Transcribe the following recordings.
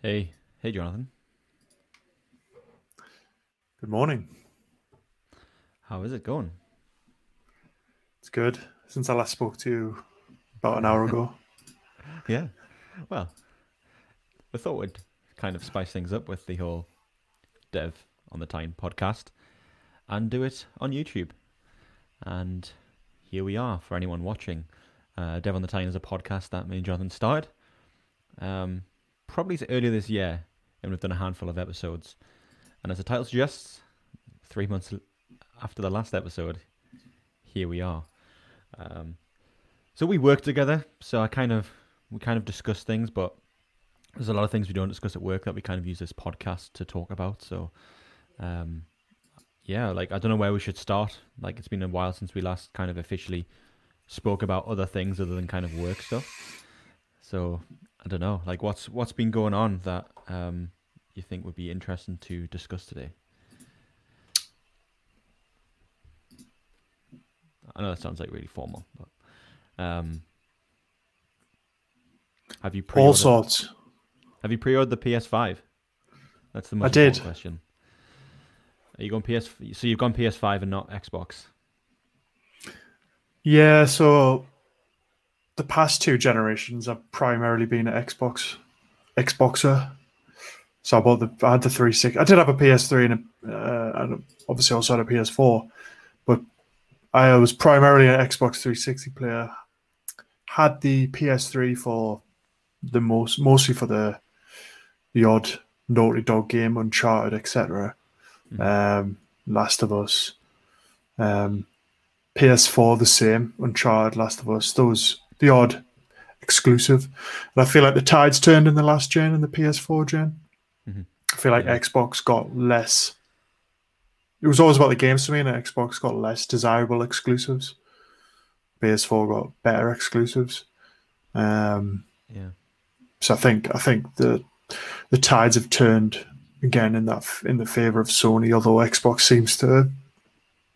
Hey, hey, Jonathan. Good morning. How is it going? It's good. Since I last spoke to you about an hour ago. Yeah. Well, we thought we'd kind of spice things up with the whole Dev on the Time podcast and do it on YouTube. And here we are for anyone watching. Uh, Dev on the Time is a podcast that me and Jonathan started. Um, probably earlier this year, and we've done a handful of episodes. And as the title suggests, three months after the last episode, here we are. Um, so we work together. So I kind of we kind of discuss things, but there's a lot of things we don't discuss at work that we kind of use this podcast to talk about. So, um, yeah, like I don't know where we should start. Like it's been a while since we last kind of officially spoke about other things other than kind of work stuff. So I don't know. Like what's what's been going on that um, you think would be interesting to discuss today? I know that sounds like really formal, but um, have you All pre-ordered, sorts. have you pre-ordered the PS5? That's the most I did. important question. Are you going PS? So you've gone PS5 and not Xbox? Yeah, so the past two generations I've primarily been an Xbox Xboxer. So I bought the I had the 360. I did have a PS3 and, a, uh, and obviously also had a PS4, but I was primarily an Xbox 360 player. Had the PS3 for the most mostly for the the odd Naughty Dog game, Uncharted, etc. Um, Last of Us. Um, PS4 the same, Uncharted, Last of Us. Those the odd exclusive. And I feel like the tides turned in the last gen and the PS4 gen. Mhm. I feel like Yeah. Xbox got less. It was always about the games to me, and Xbox got less desirable exclusives. PS4 got better exclusives. Um, Yeah. so I think I think the the tides have turned again in that in the favor of Sony. Although Xbox seems to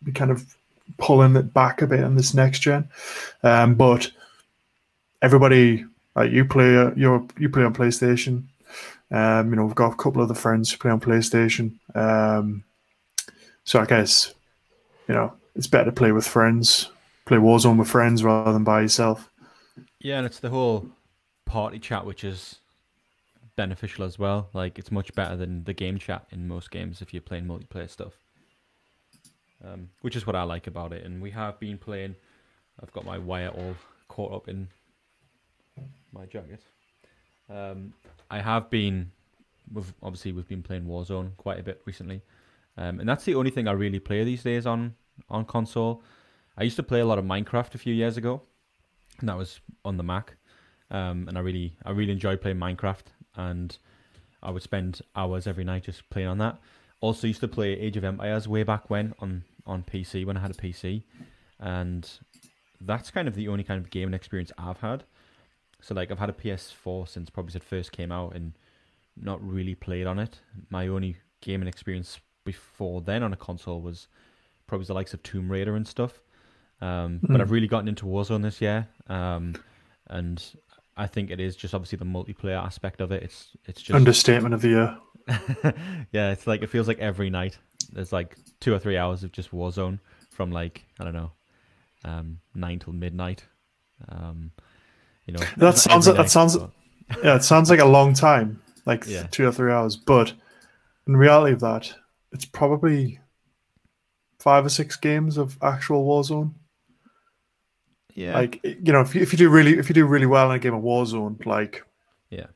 be kind of pulling it back a bit in this next gen, um, but everybody like you play you you play on PlayStation. Um, you know we've got a couple of the friends who play on PlayStation. Um, so I guess you know it's better to play with friends, play Warzone with friends rather than by yourself. Yeah, and it's the whole party chat which is beneficial as well. Like it's much better than the game chat in most games if you're playing multiplayer stuff. Um, which is what I like about it. And we have been playing. I've got my wire all caught up in my jacket. Um, I have been. We've obviously we've been playing Warzone quite a bit recently, um, and that's the only thing I really play these days on on console. I used to play a lot of Minecraft a few years ago, and that was on the Mac. Um, and I really, I really enjoyed playing Minecraft, and I would spend hours every night just playing on that. Also, used to play Age of Empires way back when on on PC when I had a PC, and that's kind of the only kind of gaming experience I've had. So like I've had a PS4 since probably it first came out, and not really played on it. My only gaming experience before then on a console was probably the likes of Tomb Raider and stuff. Um, But Mm. I've really gotten into Warzone this year, um, and I think it is just obviously the multiplayer aspect of it. It's it's just Understatement of the year. yeah, it's like it feels like every night there's like two or three hours of just Warzone from like I don't know, um, nine till midnight. Um, you know, That sounds- that sounds- but- Yeah, it sounds like a long time, like Yeah. two or three hours. But in reality, of that, it's probably five or six games of actual Warzone. yeah, Like you know, if you, if you do really if you do really well in a game of Warzone, like yeah,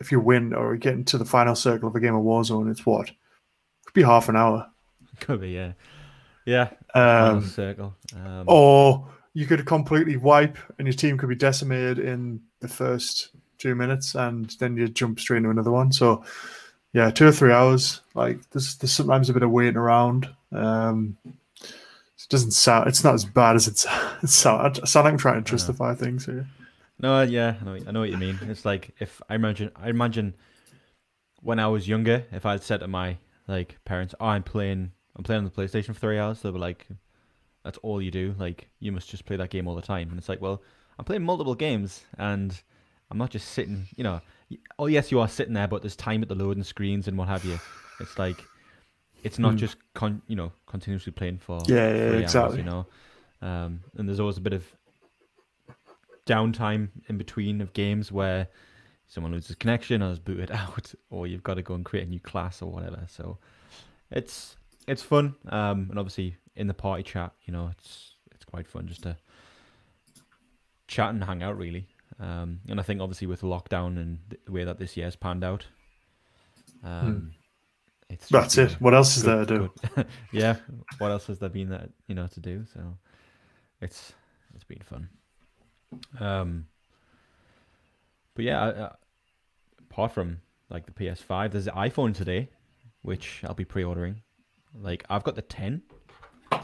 if you win or get into the final circle of a game of Warzone, it's what could be half an hour. could be yeah, yeah. final Um, circle. Um, or you could completely wipe and your team could be decimated in the first two minutes and then you jump straight into another one. So yeah two or three hours like there's, there's sometimes a bit of waiting around. Um it doesn't sound it's not as bad as it's it sound, I sound like i'm trying to justify things here. No, yeah, I know, I know what you mean. It's like if I imagine, I imagine when I was younger, if I'd said to my like parents, "Oh, I'm playing, I'm playing on the PlayStation for three hours," they were like, "That's all you do? Like, you must just play that game all the time." And it's like, well, I'm playing multiple games, and I'm not just sitting, you know. Oh yes, you are sitting there, but there's time at the loading screens and what have you. It's like it's not Hmm. just con, you know continuously playing for Yeah, yeah, three exactly. hours, you know. Um, and there's always a bit of downtime in between of games where someone loses connection or is booted out, or you've got to go and create a new class or whatever. So it's it's fun, um, and obviously in the party chat, you know, it's it's quite fun just to chat and hang out really. Um, and I think obviously with lockdown and the way that this year's panned out, um, Hmm. That's been it. What else is good- there to do? yeah. What else has there been that you know to do? So it's it's been fun. Um, but yeah, I- I- apart from like the PS5, there's the iPhone today, which I'll be pre-ordering. Like I've got the 10,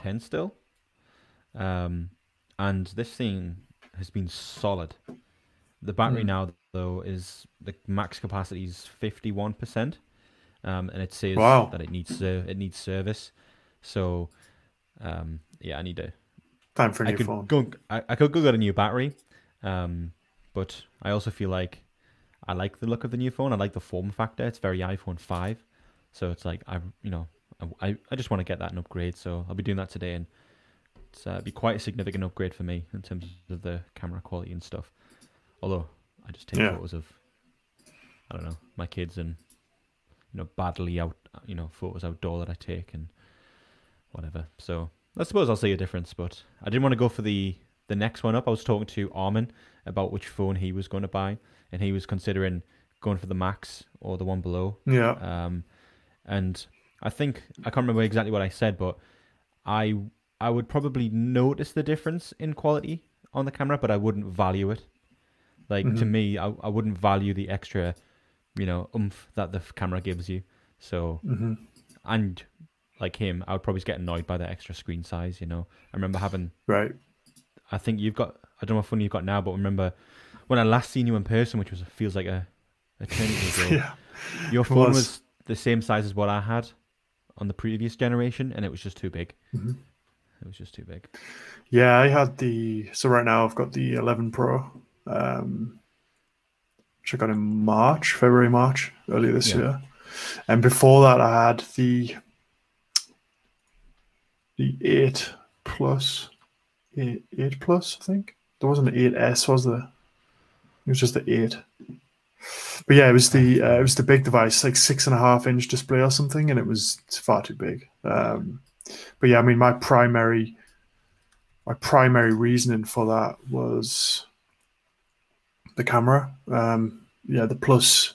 10 still, um, and this thing has been solid. The battery Hmm. now though is the max capacity is fifty one percent, um, and it says Wow. that it needs ser- it needs service. So, um, yeah, I need to. Time for a I new could phone. go. I, I could go get a new battery, um, but I also feel like I like the look of the new phone. I like the form factor. It's very iPhone five, so it's like I, you know, I I, just want to get that an upgrade. So I'll be doing that today, and it's uh, be quite a significant upgrade for me in terms of the camera quality and stuff. Although I just take Yeah. photos of, I don't know, my kids and you know badly out, you know, photos outdoor that I take and whatever. So I suppose I'll see a difference, but I didn't want to go for the the next one up. I was talking to Armin about which phone he was going to buy, and he was considering going for the Max or the one below. Yeah. Um, and I think I can't remember exactly what I said, but I I would probably notice the difference in quality on the camera, but I wouldn't value it. Like to Mhm. me, I I wouldn't value the extra, you know, oomph that the camera gives you. So hmm and like him, I would probably get annoyed by the extra screen size. You know, I remember having. Right. I think you've got. I don't know what phone you've got now, but remember when I last seen you in person, which was feels like a eternity ago. Yeah. Your phone was. was. the same size as what I had on the previous generation, and it was just too big. Mhm. It was just too big. Yeah, I had the so right now I've got the 11 Pro, um, which I got in March, February, March earlier this Yeah. year, and before that I had the the 8 Plus, 8, 8 Plus, I think there wasn't an 8S, was there? It was just the 8. But yeah, it was the uh, it was the big device, like six and a half inch display or something, and it was far too big. Um, but yeah, I mean, my primary my primary reasoning for that was the camera. Um, yeah, the plus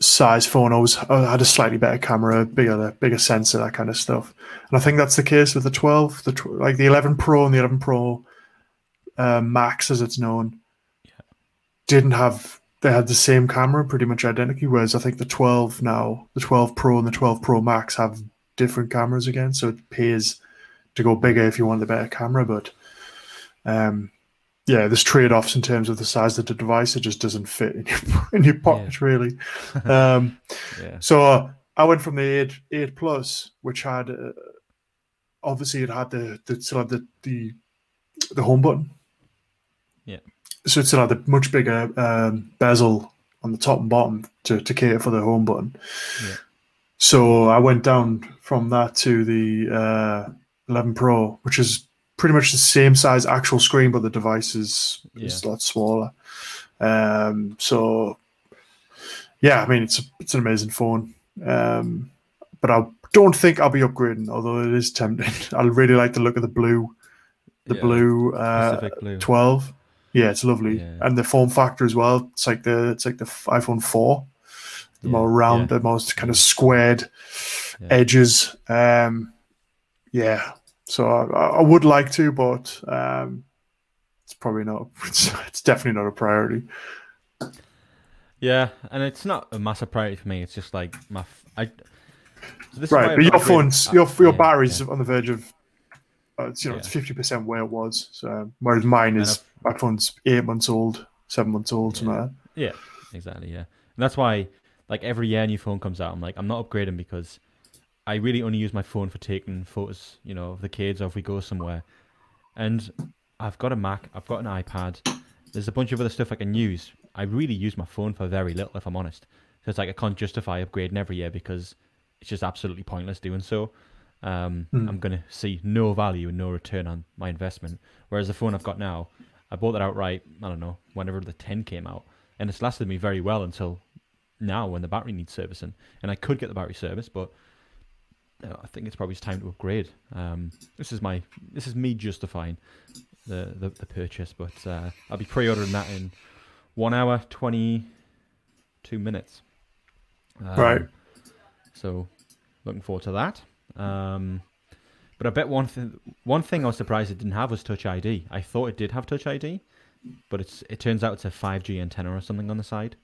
size phone always had a slightly better camera, bigger bigger sensor, that kind of stuff. And I think that's the case with the 12, the tw- like the 11 Pro and the 11 Pro uh, Max, as it's known, didn't have. They had the same camera, pretty much identically. Whereas I think the 12 now, the 12 Pro and the 12 Pro Max have different cameras again, so it pays to go bigger if you want the better camera. But um, yeah, there's trade offs in terms of the size of the device. It just doesn't fit in your, in your pocket, really. Um, Yeah. so uh, I went from the eight eight plus, which had uh, obviously it had the, the still had the, the the home button. Yeah. So had a much bigger um, bezel on the top and bottom to, to cater for the home button. Yeah. So I went down from that to the uh, 11 Pro, which is pretty much the same size actual screen, but the device is, is a lot smaller. Um, so yeah, I mean it's a, it's an amazing phone. Um, but I don't think I'll be upgrading, although it is tempting. I really like the look of the blue, the Yeah, blue uh, Blue. 12. Yeah, it's lovely, Yeah. and the form factor as well. It's like the it's like the iPhone 4, the Yeah, more round, the most kind of squared edges. Um, yeah, so I, I would like to, but um, it's probably not. It's, it's definitely not a priority. Yeah, and it's not a massive priority for me. It's just like my. F- I, so this right, but your phone's your your yeah, battery's yeah. on the verge of. Uh, it's you know it's fifty percent where it was. So whereas mine is my phone's eight months old, seven months old, Yeah. Yeah, exactly. Yeah, and that's why, like every year a new phone comes out, I'm like, I'm not upgrading because I really only use my phone for taking photos, you know, of the kids or if we go somewhere. And I've got a Mac, I've got an iPad, there's a bunch of other stuff I can use. I really use my phone for very little, if I'm honest. So it's like I can't justify upgrading every year because it's just absolutely pointless doing so. Um, Hmm. I'm going to see no value and no return on my investment. Whereas the phone I've got now, I bought that outright, I don't know, whenever the 10 came out. And it's lasted me very well until now when the battery needs servicing. And I could get the battery service, but uh, I think it's probably time to upgrade. Um, this is my this is me justifying the the, the purchase, but uh, I'll be pre-ordering that in one hour twenty two minutes. Um, Right. So, looking forward to that. Um, but I bet one thing one thing I was surprised it didn't have was Touch ID. I thought it did have Touch ID, but it's it turns out it's a five G antenna or something on the side.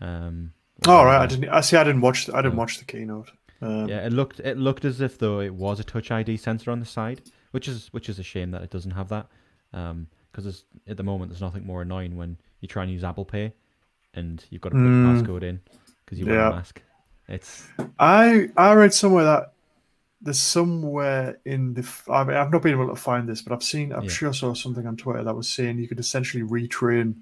Um, right, I didn't. I see. I didn't watch. I didn't Yeah. watch the keynote. Um, yeah, it looked it looked as if though it was a Touch ID sensor on the side, which is which is a shame that it doesn't have that. Because at the moment there's nothing more annoying when you try and use Apple Pay, and you've got to put Mm. your passcode in because you wear a mask. It's I I read somewhere that there's somewhere in the. I mean, I've not been able to find this, but I've seen. I'm Yeah. sure I saw something on Twitter that was saying you could essentially retrain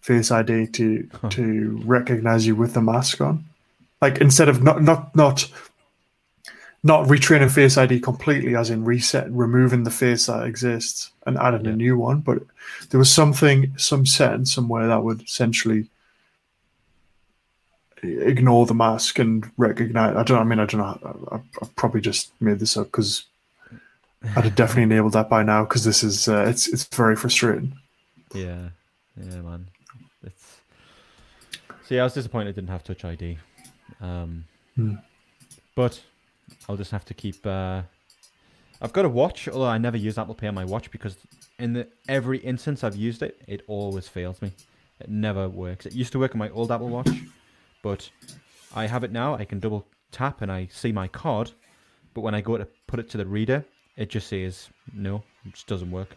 Face ID to Huh. to recognize you with the mask on, like instead of not not not not retraining Face ID completely, as in reset removing the face that exists and adding Yeah. a new one, but there was something some setting somewhere that would essentially ignore the mask and recognize. I don't. I mean, I don't know. I, I, I probably just made this up because I'd have definitely enabled that by now. Because this is uh, it's it's very frustrating. yeah, yeah, man. It's see, I was disappointed it didn't have Touch ID, um, Hmm. but I'll just have to keep. Uh, I've got a watch, although I never use Apple Pay on my watch because in the every instance I've used it, it always fails me. It never works. It used to work on my old Apple Watch, but I have it now. I can double tap and I see my card, but when I go to put it to the reader, it just says no. It just doesn't work.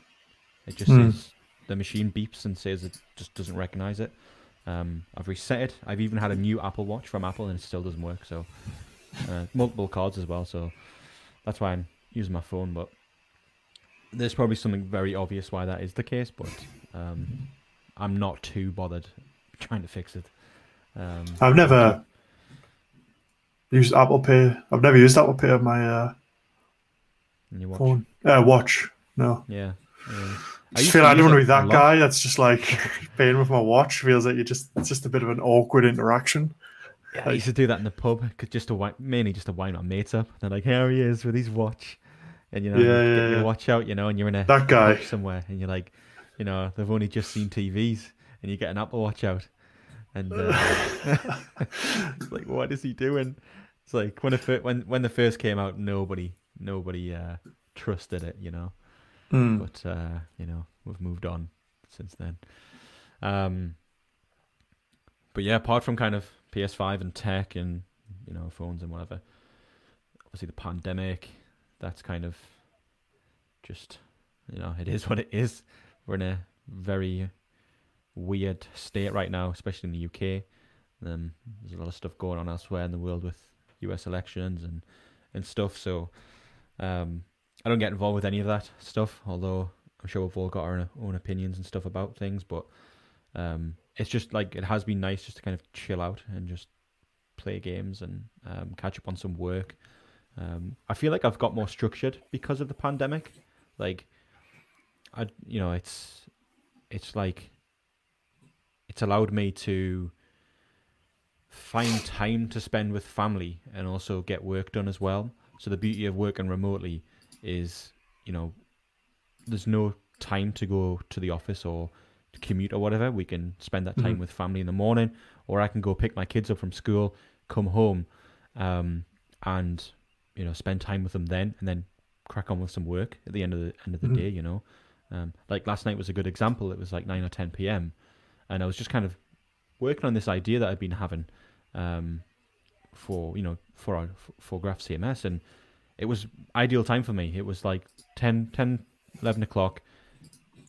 It just Hmm. says the machine beeps and says it just doesn't recognize it. Um, I've reset it. I've even had a new Apple Watch from Apple and it still doesn't work. So uh, multiple cards as well. So that's why I'm using my phone. But there's probably something very obvious why that is the case. But um, I'm not too bothered trying to fix it. Um, I've never used Apple Pay. I've never used Apple Pay on my uh, watch. phone uh, watch. No, Yeah. yeah. I just feel I don't want to be that guy. That's just like paying with my watch. Feels like you just it's just a bit of an awkward interaction. Yeah, I used to do that in the pub, just to wind, mainly just to wind my mates up. They're like, "Here he is with his watch," and you know, Yeah, yeah, get your yeah. watch out, you know, and you're in a That guy. somewhere, and you're like, you know, they've only just seen TVs, and you get an Apple Watch out, and uh, it's like, what is he doing? It's like when it fir- when when the first came out, nobody nobody uh, trusted it, you know. Mm. But uh, you know, we've moved on since then. Um, but yeah, apart from kind of PS5 and tech and you know phones and whatever, obviously the pandemic, that's kind of just you know it is what it is. We're in a very weird state right now, especially in the UK. Um, there's a lot of stuff going on elsewhere in the world with U.S. elections and and stuff. So um, I don't get involved with any of that stuff, although I'm sure we've all got our own opinions and stuff about things. But um, it's just like it has been nice just to kind of chill out and just play games and um, catch up on some work. Um, I feel like I've got more structured because of the pandemic. Like, I you know it's it's like it's allowed me to find time to spend with family and also get work done as well. So the beauty of working remotely is, you know, there's no time to go to the office or to commute or whatever. We can spend that time Mhm. with family in the morning, or I can go pick my kids up from school, come home, um, and you know, spend time with them then, and then crack on with some work at the end of the end of the Mhm. day. You know, um, like last night was a good example. It was like nine or ten p.m. and I was just kind of working on this idea that I'd been having um, for you know for our for Graph CMS, and it was ideal time for me. It was like 10, 10 11 o'clock.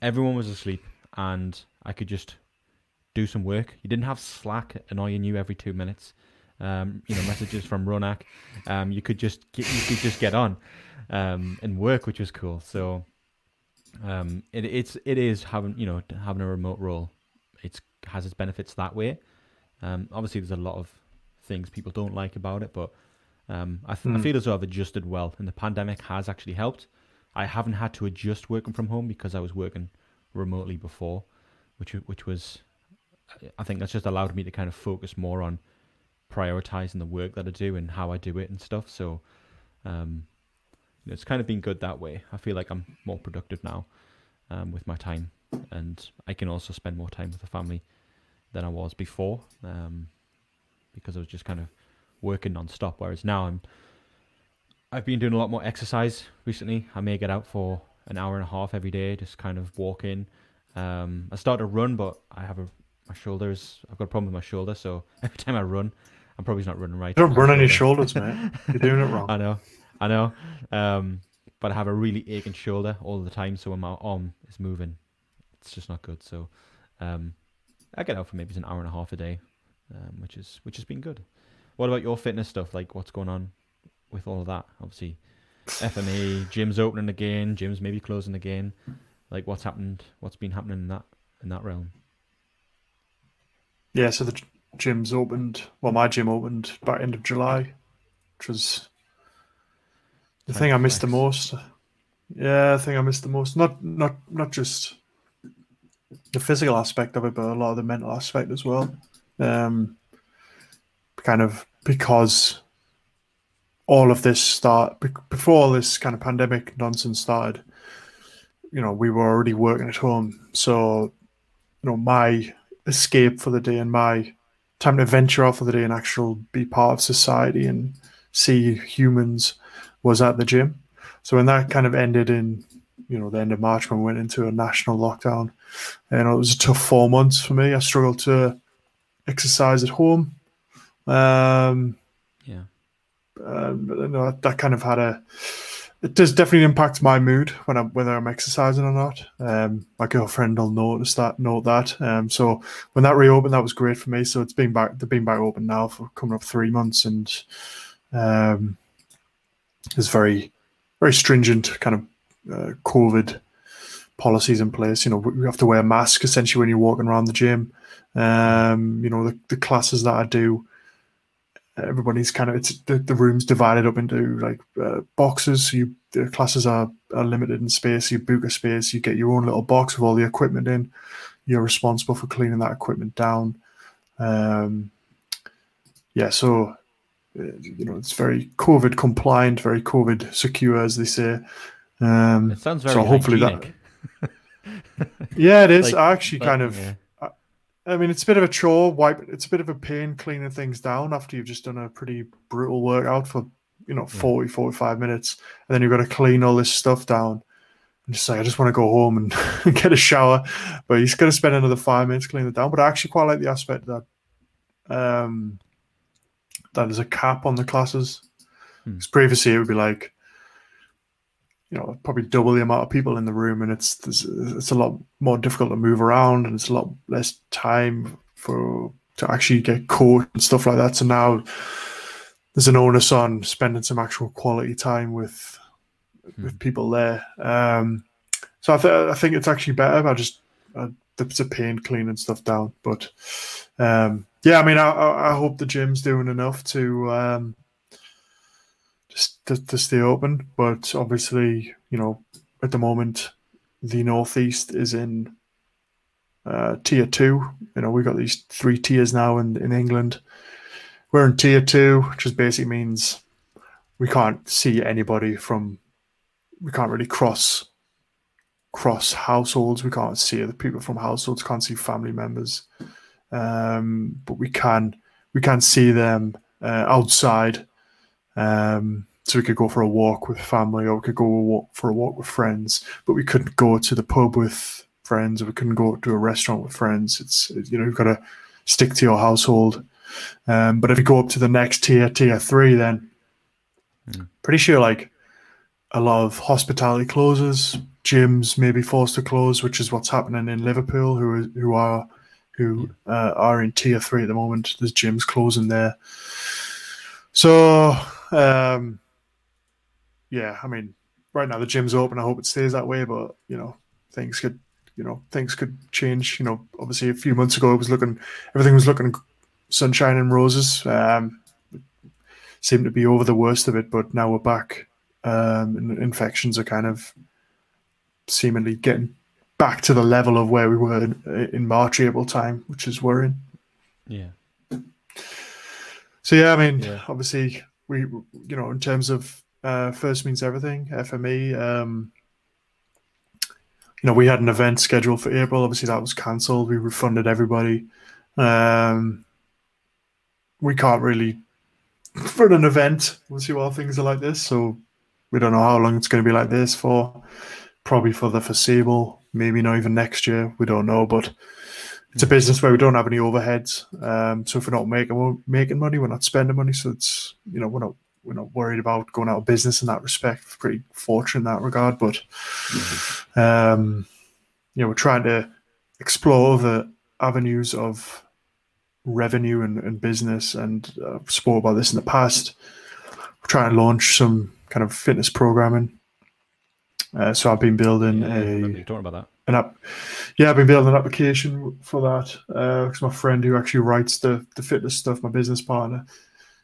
Everyone was asleep, and I could just do some work. You didn't have Slack annoying you every two minutes. Um, you know, messages from Ronak. Um, you could just get, you could just get on um, and work, which was cool. So Um, it, it's it is having you know having a remote role. Has its benefits that way. Um, obviously, there's a lot of things people don't like about it, but um, I, th- mm. I feel as though I've adjusted well, and the pandemic has actually helped. I haven't had to adjust working from home because I was working remotely before, which which was, I think that's just allowed me to kind of focus more on prioritizing the work that I do and how I do it and stuff. So, um, it's kind of been good that way. I feel like I'm more productive now um, with my time, and I can also spend more time with the family than I was before um, because I was just kind of working non-stop. Whereas now I'm I've been doing a lot more exercise recently. I may get out for an hour and a half every day, just kind of walking. Um, I started to run, but I have a my shoulders. I've got a problem with my shoulder, so every time I run, I'm probably not running right. Don't run on your shoulders, man. You're doing it wrong. I know, I know. Um, but I have a really aching shoulder all the time, so when my arm is moving, it's just not good. So, um, I get out for maybe an hour and a half a day, um, which is which has been good. What about your fitness stuff? Like, what's going on with all of that? Obviously, FMA, gyms opening again, gyms maybe closing again. Like, what's happened? What's been happening in that in that realm? Yeah, so the gyms opened. Well, my gym opened by end of July, which was the thing I missed the most. Yeah, the thing I missed the most. Not not not just the physical aspect of it, but a lot of the mental aspect as well. Um, kind of because all of this start before this kind of pandemic nonsense started you know we were already working at home so you know my escape for the day and my time to venture out for the day and actually be part of society and see humans was at the gym so when that kind of ended in you know the end of march when we went into a national lockdown and it was a tough four months for me i struggled to exercise at home um yeah um, you know, that kind of had a it does definitely impact my mood when I'm whether I'm exercising or not. Um, my girlfriend will notice that, note that. Um, so when that reopened, that was great for me. So it's been back, they've been back open now for coming up three months, and um, there's very, very stringent kind of uh, COVID policies in place. You know, we have to wear a mask essentially when you're walking around the gym. Um, you know, the, the classes that I do everybody's kind of it's the, the rooms divided up into like uh, boxes. So you the classes are, are limited in space. You book a space, you get your own little box with all the equipment in. You're responsible for cleaning that equipment down. Um, yeah, so uh, you know it's very COVID compliant, very COVID secure, as they say. Um, it sounds very so hopefully hygienic. that. yeah, it is. Like, I actually kind of. Yeah I mean, it's a bit of a chore. Wipe. It's a bit of a pain cleaning things down after you've just done a pretty brutal workout for you know 40, 45 minutes, and then you've got to clean all this stuff down. And just say, I just want to go home and get a shower, but he's going to spend another five minutes cleaning it down. But I actually quite like the aspect that um that there's a cap on the classes. Because hmm. previously it would be like you know probably double the amount of people in the room, and it's it's a lot more difficult to move around, and it's a lot less time for to actually get caught and stuff like that. So now there's an onus on spending some actual quality time with hmm. with people there. Um, so I, th- I think it's actually better. I just it's a pain cleaning stuff down, but um, yeah, I mean, I, I hope the gym's doing enough to um, to, to stay open. But obviously, you know, at the moment, the Northeast is in uh, tier two. You know, we've got these three tiers now in, in England. We're in tier two, which just basically means we can't see anybody from, we can't really cross cross households. We can't see other people from households. Can't see family members, um, but we can we can see them uh, outside. Um, so we could go for a walk with family, or we could go walk for a walk with friends, but we couldn't go to the pub with friends, or we couldn't go to a restaurant with friends. It's you know you've got to stick to your household. Um, but if you go up to the next tier, tier three, then mm. pretty sure like a lot of hospitality closes, gyms may be forced to close, which is what's happening in Liverpool, who who are who uh, are in tier three at the moment. There's gyms closing there. So um, yeah, I mean, right now the gym's open. I hope it stays that way, but you know, things could you know things could change. You know, obviously a few months ago it was looking everything was looking sunshine and roses. Um, seemed to be over the worst of it, but now we're back. Um, and infections are kind of seemingly getting back to the level of where we were in, in March, April time, which is worrying. Yeah. So yeah, I mean, Yeah. obviously, we you know, in terms of uh, first means everything, FME. Um, you know, we had an event scheduled for April. Obviously, that was cancelled. We refunded everybody. Um, we can't really run an event. We'll see things are like this. So we don't know how long it's going to be like this for. Probably for the foreseeable. Maybe not even next year. We don't know, but it's a business where we don't have any overheads. Um, so if we're not making we're making money, we're not spending money. So it's you know we're not we're not worried about going out of business in that respect. We're pretty fortunate in that regard, but um, you know we're trying to explore the avenues of revenue and, and business. And uh, I've spoke about this in the past. We're trying to launch some kind of fitness programming. Uh, so I've been building Yeah, a you talking about that. An app. Yeah, I've been building an application for that because my friend who actually writes the the fitness stuff, my business partner,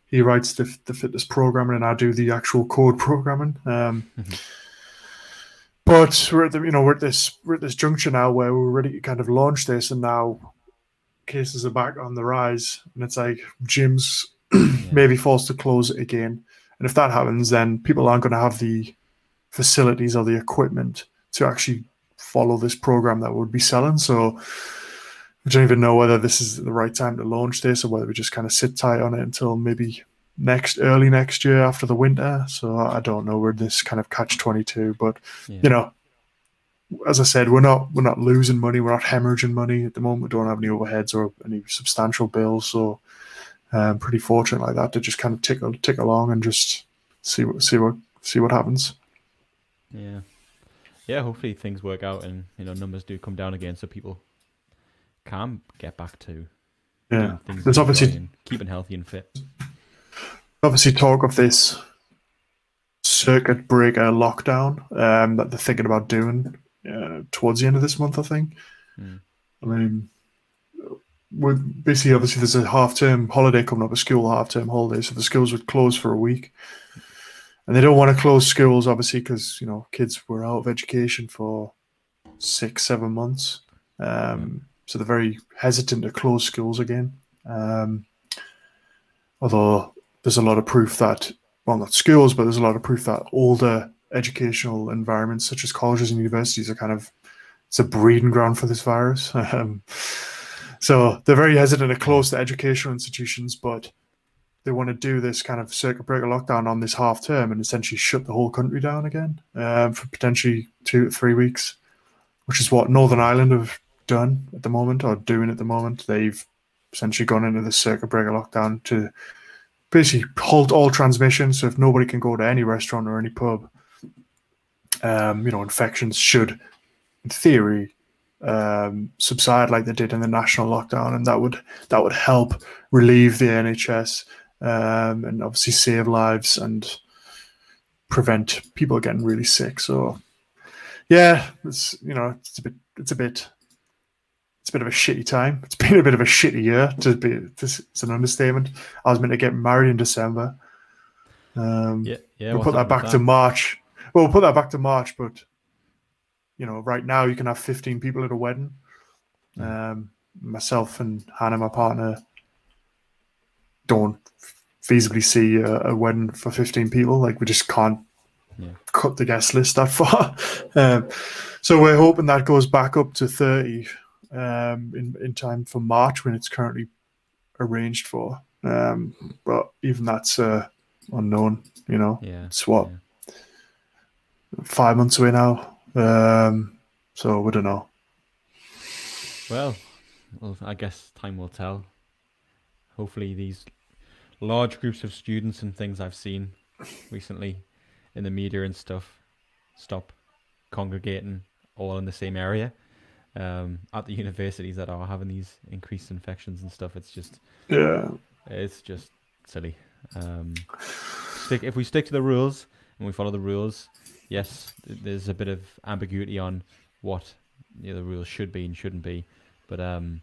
he writes the the fitness programming, and I do the actual code programming. Um, Mhm. but we're at the you know we're at this we're at this juncture now where we're ready to kind of launch this, and now cases are back on the rise, and it's like gyms maybe forced to close it again, and if that happens, then people aren't going to have the facilities or the equipment to actually follow this program that we'd be selling. So we don't even know whether this is the right time to launch this or whether we just kind of sit tight on it until maybe next early next year after the winter. So I don't know. We're this kind of catch twenty two, but Yeah. you know, as I said, we're not we're not losing money. We're not hemorrhaging money at the moment. We don't have any overheads or any substantial bills. So um, pretty fortunate like that to just kind of tick tick along and just see what see what see what happens. Yeah. Yeah, hopefully things work out and, you know, numbers do come down again so people can get back to Yeah. things There's obviously keeping healthy and fit. obviously talk of this circuit breaker lockdown um, that they're thinking about doing uh, towards the end of this month, I think. Mm. I mean, with basically, obviously, there's a half term holiday coming up, a school half term holiday, so the schools would close for a week. And they don't want to close schools, obviously, because, you know, kids were out of education for six, seven months. Um, so they're very hesitant to close schools again. Um, although there's a lot of proof that, well, not schools, but there's a lot of proof that older educational environments, such as colleges and universities, are kind of it's a breeding ground for this virus. Um, so they're very hesitant to close the educational institutions, but they want to do this kind of circuit breaker lockdown on this half term and essentially shut the whole country down again um, for potentially two to three weeks, which is what Northern Ireland have done at the moment or doing at the moment. They've essentially gone into the circuit breaker lockdown to basically halt all transmission. So if nobody can go to any restaurant or any pub, um, you know, infections should, in theory, um, subside like they did in the national lockdown, and that would that would help relieve the NHS um, and obviously save lives and prevent people getting really sick. So, yeah, it's you know it's a bit it's a bit it's a bit of a shitty time. It's been a bit of a shitty year to be. This it's an understatement. I was meant to get married in December. Um, Yeah, yeah. we'll put that back with to March. Well, we'll put that back to March, but you know, right now you can have 15 people at a wedding. Um, myself and Hannah, my partner, don't feasibly see a, a wedding for 15 people. Like we just can't Yeah. cut the guest list that far. um, so we're hoping that goes back up to 30 um, in in time for March when it's currently arranged for. Um, but even that's uh, unknown. You know, Yeah. it's what yeah. five months away now. Um, so we don't know. Well, well, I guess time will tell. Hopefully, these large groups of students and things I've seen recently in the media and stuff stop congregating all in the same area. Um, at the universities that are having these increased infections and stuff, it's just Yeah, it's just silly. Um, stick if we stick to the rules and we follow the rules. Yes, there's a bit of ambiguity on what you know, the rules should be and shouldn't be. But um,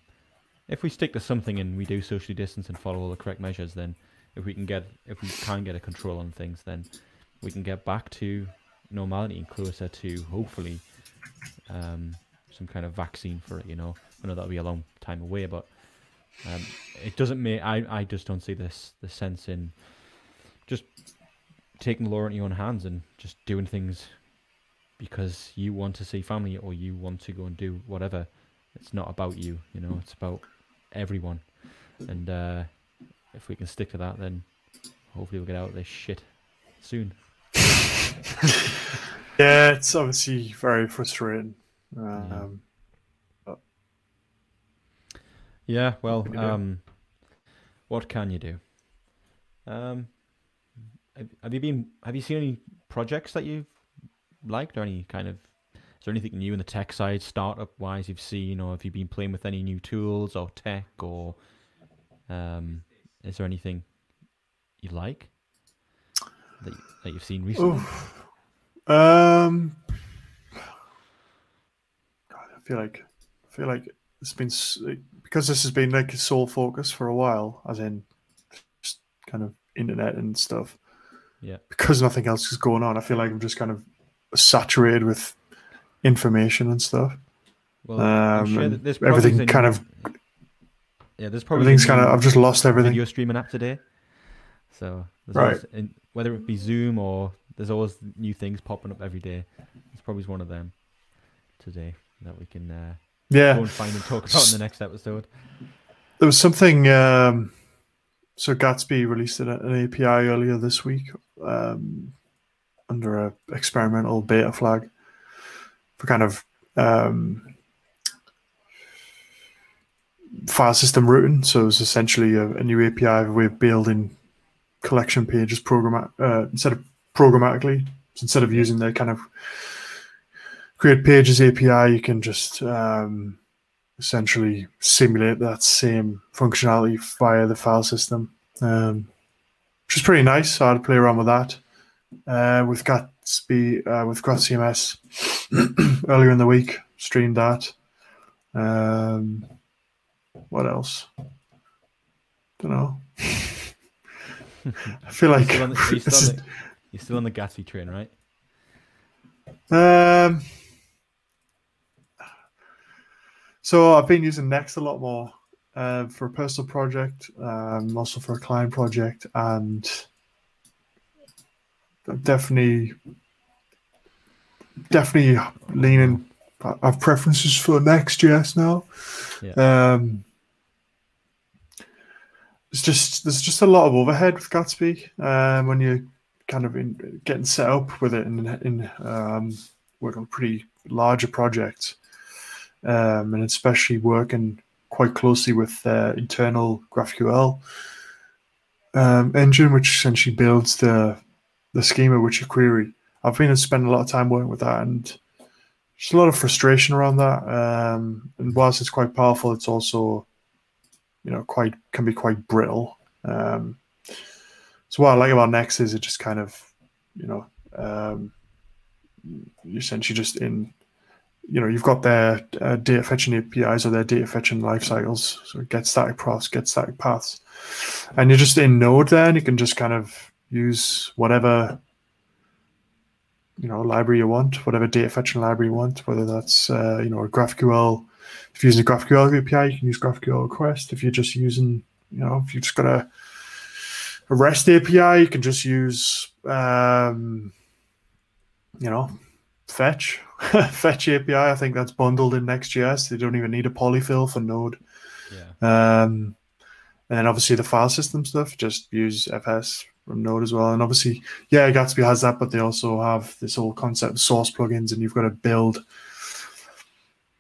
if we stick to something and we do socially distance and follow all the correct measures, then if we can get if we can get a control on things, then we can get back to normality and closer to hopefully um, some kind of vaccine for it. You know, I know that'll be a long time away, but um, it doesn't make I, I just don't see this the sense in just taking the law into your own hands and just doing things because you want to see family or you want to go and do whatever. It's not about you, you know. It's about everyone, and uh, if we can stick to that, then hopefully we'll get out of this shit soon. yeah, it's obviously very frustrating. Um, yeah, well, um, what can you do? Um, have, have you been? Have you seen any projects that you've liked, or any kind of? Is there anything new in the tech side, startup wise, you've seen, or have you been playing with any new tools or tech, or um, is there anything you like that that you've seen recently? Um, God, I feel like I feel like it's been because this has been like a sole focus for a while, as in just kind of internet and stuff. Yeah. Because nothing else is going on, I feel like I'm just kind of saturated with information and stuff. Well, Um, sure everything kind of yeah, there's probably everything's kind of I've just lost everything. video streaming app today. So there's Right. always, in, whether it be Zoom or there's always new things popping up every day. It's probably one of them today that we can uh, go Yeah, and find and talk about in the next episode. there was something. Um, so Gatsby released an, an API earlier this week um, under a experimental beta flag for kind of um, file system routing. So it's essentially a, a new API way of building collection pages program uh, instead of programmatically. So instead of using the kind of create pages API, you can just um, essentially simulate that same functionality via the file system, um, which is pretty nice. So I'd play around with that uh, with Gatsby uh, with GraphCMS earlier in the week. Streamed that. Um, what else? Don't know. I feel like Still the, you, this still the, you're still on the Gatsby train, right? Um, so I've been using Next a lot more uh, for a personal project, um, also for a client project, and I'm definitely, definitely leaning. I have preferences for Next.js now. Yeah. Um, it's just there's just a lot of overhead with Gatsby um, when you're kind of in, getting set up with it in in um, working on pretty larger projects, um, and especially working quite closely with uh, internal GraphQL um, engine, which essentially builds the the schema which you query. I've been spending a lot of time working with that, and there's a lot of frustration around that. Um, and whilst it's quite powerful, it's also, you know, quite can be quite brittle. Um, so what I like about Next is it just kind of, you know, um, essentially just in, you know, you've got their uh, data fetching APIs or their data fetching life cycles. So get static paths, get static paths, and you're just in Node there, and you can just kind of use whatever you know library you want, whatever data fetching library you want, whether that's uh, you know a GraphQL. If you're using a GraphQL API, you can use GraphQL request. If you're just using, you know, if you've just got a, a REST API, you can just use, um, you know, fetch fetch API. I think that's bundled in Next.js. They don't even need a polyfill for Node. Yeah. Um, and then obviously the file system stuff, just use FS from Node as well. And obviously, yeah, Gatsby has that, but they also have this whole concept of source plugins, and you've got to build.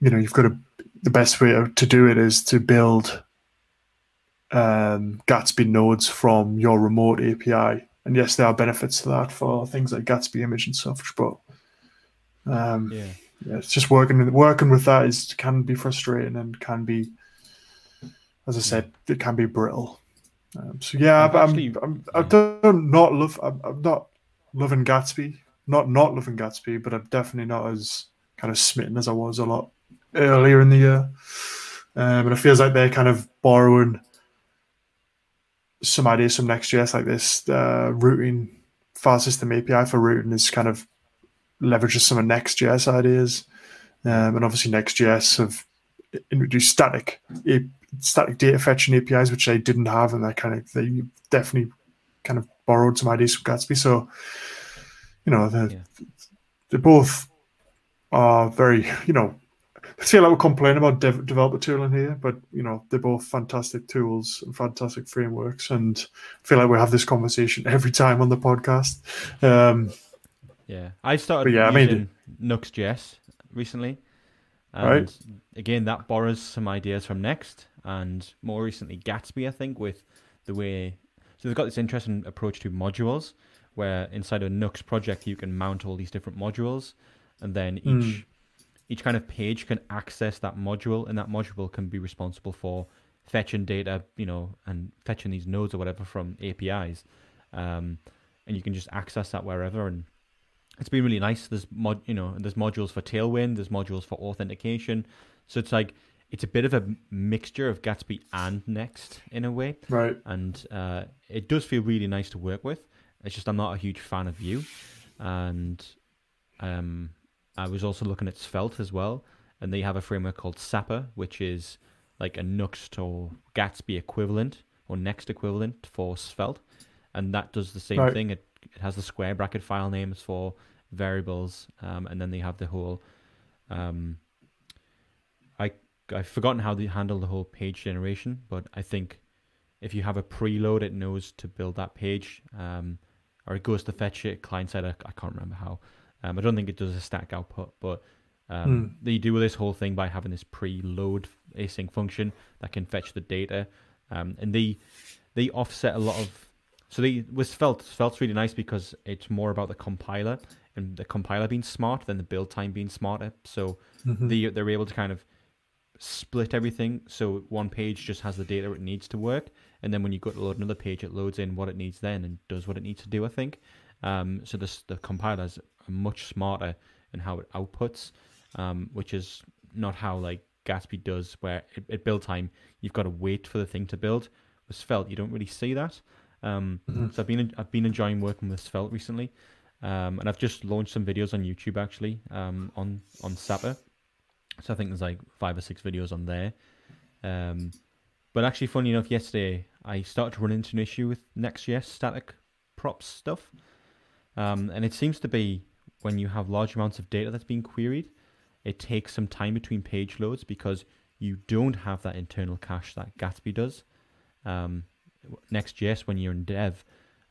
You know, you've got to. The best way to do it is to build um, Gatsby nodes from your remote API. And yes, there are benefits to that for things like Gatsby image and stuff, but um, Yeah. yeah, it's just working with working with that is can be frustrating and can be, as I said, it can be brittle. Um, so yeah, I'm, actually- I'm I yeah. don't not love I'm, I'm not loving Gatsby, not not loving Gatsby, but I'm definitely not as kind of smitten as I was a lot earlier in the year. Um, and it feels like they're kind of borrowing some ideas from Next.js, like this uh, routing file system API for routing is kind of leverages some of Next.js ideas. Um, and obviously Next.js have introduced static static data fetching APIs, which they didn't have, and they kind of they definitely kind of borrowed some ideas from Gatsby. So, you know, they're, yeah. they both are very, you know, I feel like we're about dev- developer tooling here, but you know they're both fantastic tools and fantastic frameworks, and I feel like we have this conversation every time on the podcast. Um, yeah, I started yeah, using I mean, Nuxt.js recently, and right. again that borrows some ideas from Next, and more recently Gatsby, I think, with the way so they've got this interesting approach to modules, where inside a Nuxt project you can mount all these different modules, and then each mm each kind of page can access that module, and that module can be responsible for fetching data, you know, and fetching these nodes or whatever from APIs. Um, and you can just access that wherever. And it's been really nice. There's mod, you know, there's modules for Tailwind, there's modules for authentication. So it's like it's a bit of a mixture of Gatsby and Next in a way. Right. And uh, it does feel really nice to work with. It's just I'm not a huge fan of Vue, and um, I was also looking at Svelte as well, and they have a framework called Sapper, which is like a Nuxt or Gatsby equivalent or Next equivalent for Svelte, and that does the same right. thing. It it has the square bracket file names for variables, um, and then they have the whole. Um, I I've forgotten how they handle the whole page generation, but I think if you have a preload, it knows to build that page, um, or it goes to fetch it client side. I, I can't remember how, um, I don't think it does a static output, but um, mm. they do this whole thing by having this preload async function that can fetch the data, um, and they they offset a lot of. So they was felt Svelte's really nice because it's more about the compiler and the compiler being smart than the build time being smarter. So mm-hmm. they they're able to kind of split everything so one page just has the data it needs to work and then when you go to load another page it loads in what it needs then and does what it needs to do i think um, so this, the compiler's much smarter in how it outputs, um, which is not how like Gatsby does, where at, at build time you've got to wait for the thing to build. With Svelte, you don't really see that. Um, mm-hmm. So I've been I've been enjoying working with Svelte recently, um, and I've just launched some videos on YouTube actually um, on on Sapper. So I think there's like five or six videos on there. Um, but actually, funny enough, yesterday I started to run into an issue with Next.js static props stuff. Um, and it seems to be when you have large amounts of data that's being queried, it takes some time between page loads because you don't have that internal cache that Gatsby does. Um, Next.js, when you're in dev,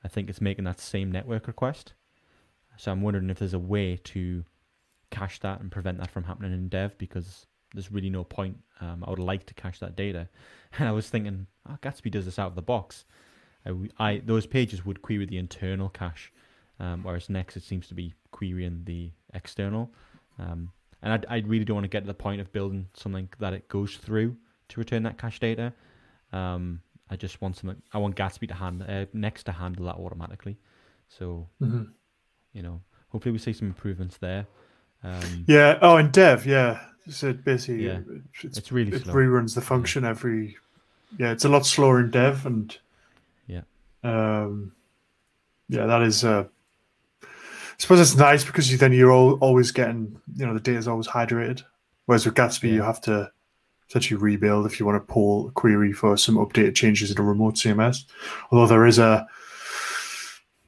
I think it's making that same network request. So I'm wondering if there's a way to cache that and prevent that from happening in dev because there's really no point. Um, I would like to cache that data. And I was thinking, oh, Gatsby does this out of the box. I, I, those pages would query the internal cache um, whereas Next it seems to be querying the external. Um, and I, I really don't want to get to the point of building something that it goes through to return that cache data. Um, I just want something. I want Gatsby to handle uh, Next to handle that automatically. So, mm-hmm. you know, hopefully we see some improvements there. Um, yeah. Oh, in Dev, yeah. So basically, yeah. it's, it's really it slow. reruns the function yeah. every. Yeah, it's a lot slower in Dev, and yeah, um, yeah, that is uh, I suppose it's nice because you, then you're all, always getting, you know, the data is always hydrated. Whereas with Gatsby, yeah. you have to essentially rebuild if you want to pull a query for some updated changes in a remote CMS. Although there is a,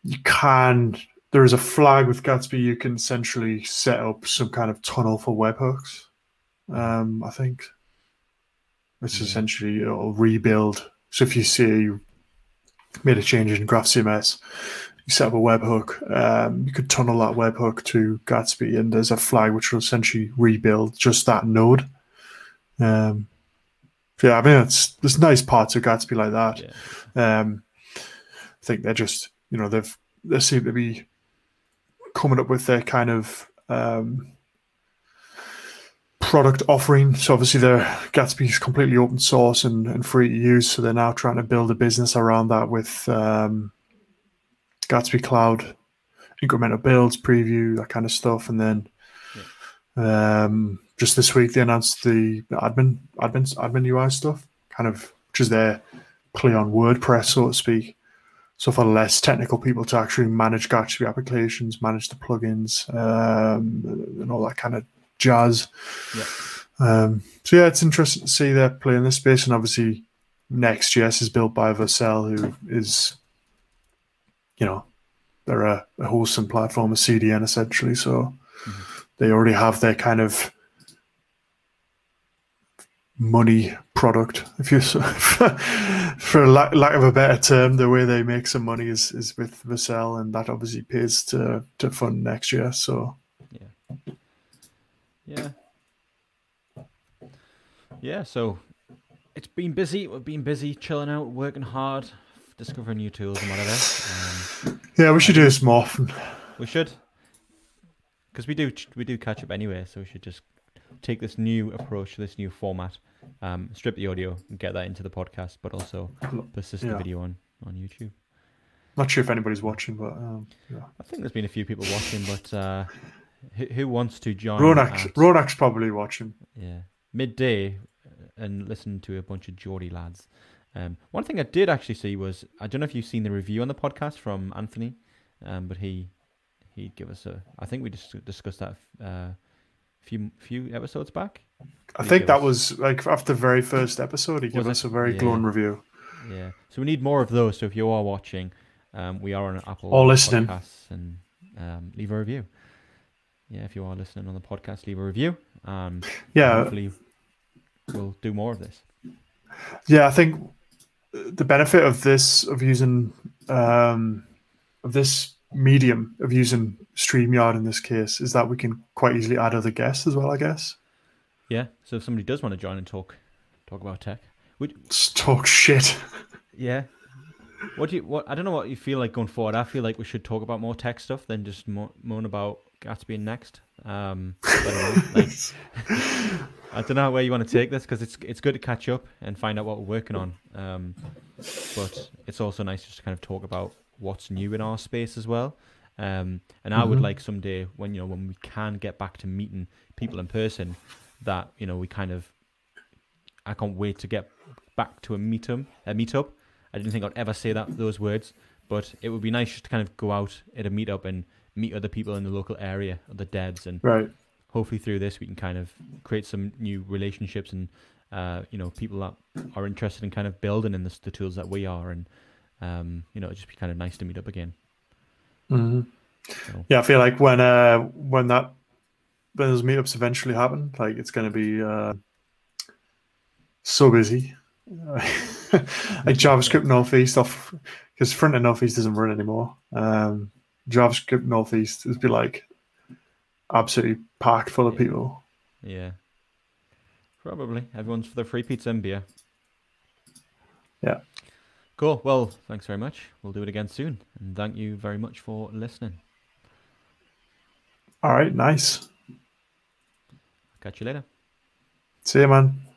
you can, there is a flag with Gatsby, you can essentially set up some kind of tunnel for webhooks. Um, I think it's yeah. essentially it'll rebuild. So if you see you made a change in Graph CMS, you set up a webhook. Um, you could tunnel that webhook to Gatsby, and there's a flag which will essentially rebuild just that node. Um, yeah, I mean, it's there's nice parts of Gatsby like that. Yeah. Um, I think they're just, you know, they've they seem to be coming up with their kind of um, product offering. So obviously, their Gatsby is completely open source and, and free to use. So they're now trying to build a business around that with um, Gatsby Cloud, incremental builds, preview, that kind of stuff, and then Um, just this week they announced the admin admin admin UI stuff, kind of which is their play on WordPress, so to speak. So for less technical people to actually manage Gatsby applications, manage the plugins, um, and all that kind of jazz. Yeah. Um, so yeah, it's interesting to see they're playing this space, and obviously Next.js is built by Vercel, who is, you know, they're a, a wholesome platform, a CDN essentially. So mm-hmm. they already have their kind of money product, if you for lack, lack of a better term, the way they make some money is is with Vercel, and that obviously pays to to fund next year. So yeah, Yeah. Yeah, so it's been busy. We've been busy chilling out, working hard, discovering new tools and whatever. Um, yeah, we should do this more often. we should, because we do we do catch up anyway. So we should just take this new approach, this new format, um, strip the audio and get that into the podcast, but also persist the video on on YouTube. Not sure if anybody's watching, but um, yeah. I think there's been a few people watching, but uh, who, who wants to join? Ronak, at- Ronak's probably watching. Yeah, midday, and listen to a bunch of Geordie lads. Um, one thing I did actually see was I don't know if you've seen the review on the podcast from Anthony, um, but he he'd give us a. I think we just discussed that uh, a few few episodes back. I He think that us- was like after the very first episode, he gave us a very Yeah. glowing review. Yeah, so we need more of those. So if you are watching, um, we are on Apple Or listening. Podcasts and um, leave a review. Yeah, if you are listening on the podcast, leave a review. Um, Yeah, hopefully we'll do more of this. yeah. I think the benefit of this of using um, of this medium of using Streamyard in this case is that we can quite easily add other guests as well. I guess Yeah. So if somebody does want to join and talk talk about tech, would Just talk shit. yeah. What do you what I don't know what you feel like going forward. I feel like we should talk about more tech stuff than just mo- moan about And next. Um, I don't know, like I don't know where you want to take this because it's it's good to catch up and find out what we're working on. Um, but it's also nice just to kind of talk about what's new in our space as well. Um, and I would Mhm. like someday when you know when we can get back to meeting people in person, that you know we kind of. I can't wait to get back to a meetup. A meetup. I didn't think I'd ever say that those words, but it would be nice just to kind of go out at a meetup and meet other people in the local area, other devs, and Right. hopefully through this we can kind of create some new relationships and uh, you know people that are interested in kind of building in this, the tools that we are, and um, you know it'd just be kind of nice to meet up again. hmm So, Yeah, I feel like when uh when that when those meetups eventually happen, like it's going to be uh, so busy. like JavaScript Northeast off because front end Northeast doesn't run anymore. Um, JavaScript Northeast is be like absolutely packed full of Yeah. people. yeah, probably everyone's for the free pizza and beer. Yeah. Cool. Well, thanks very much. We'll do it again soon, and thank you very much for listening. All right, nice. Catch you later. See you, man.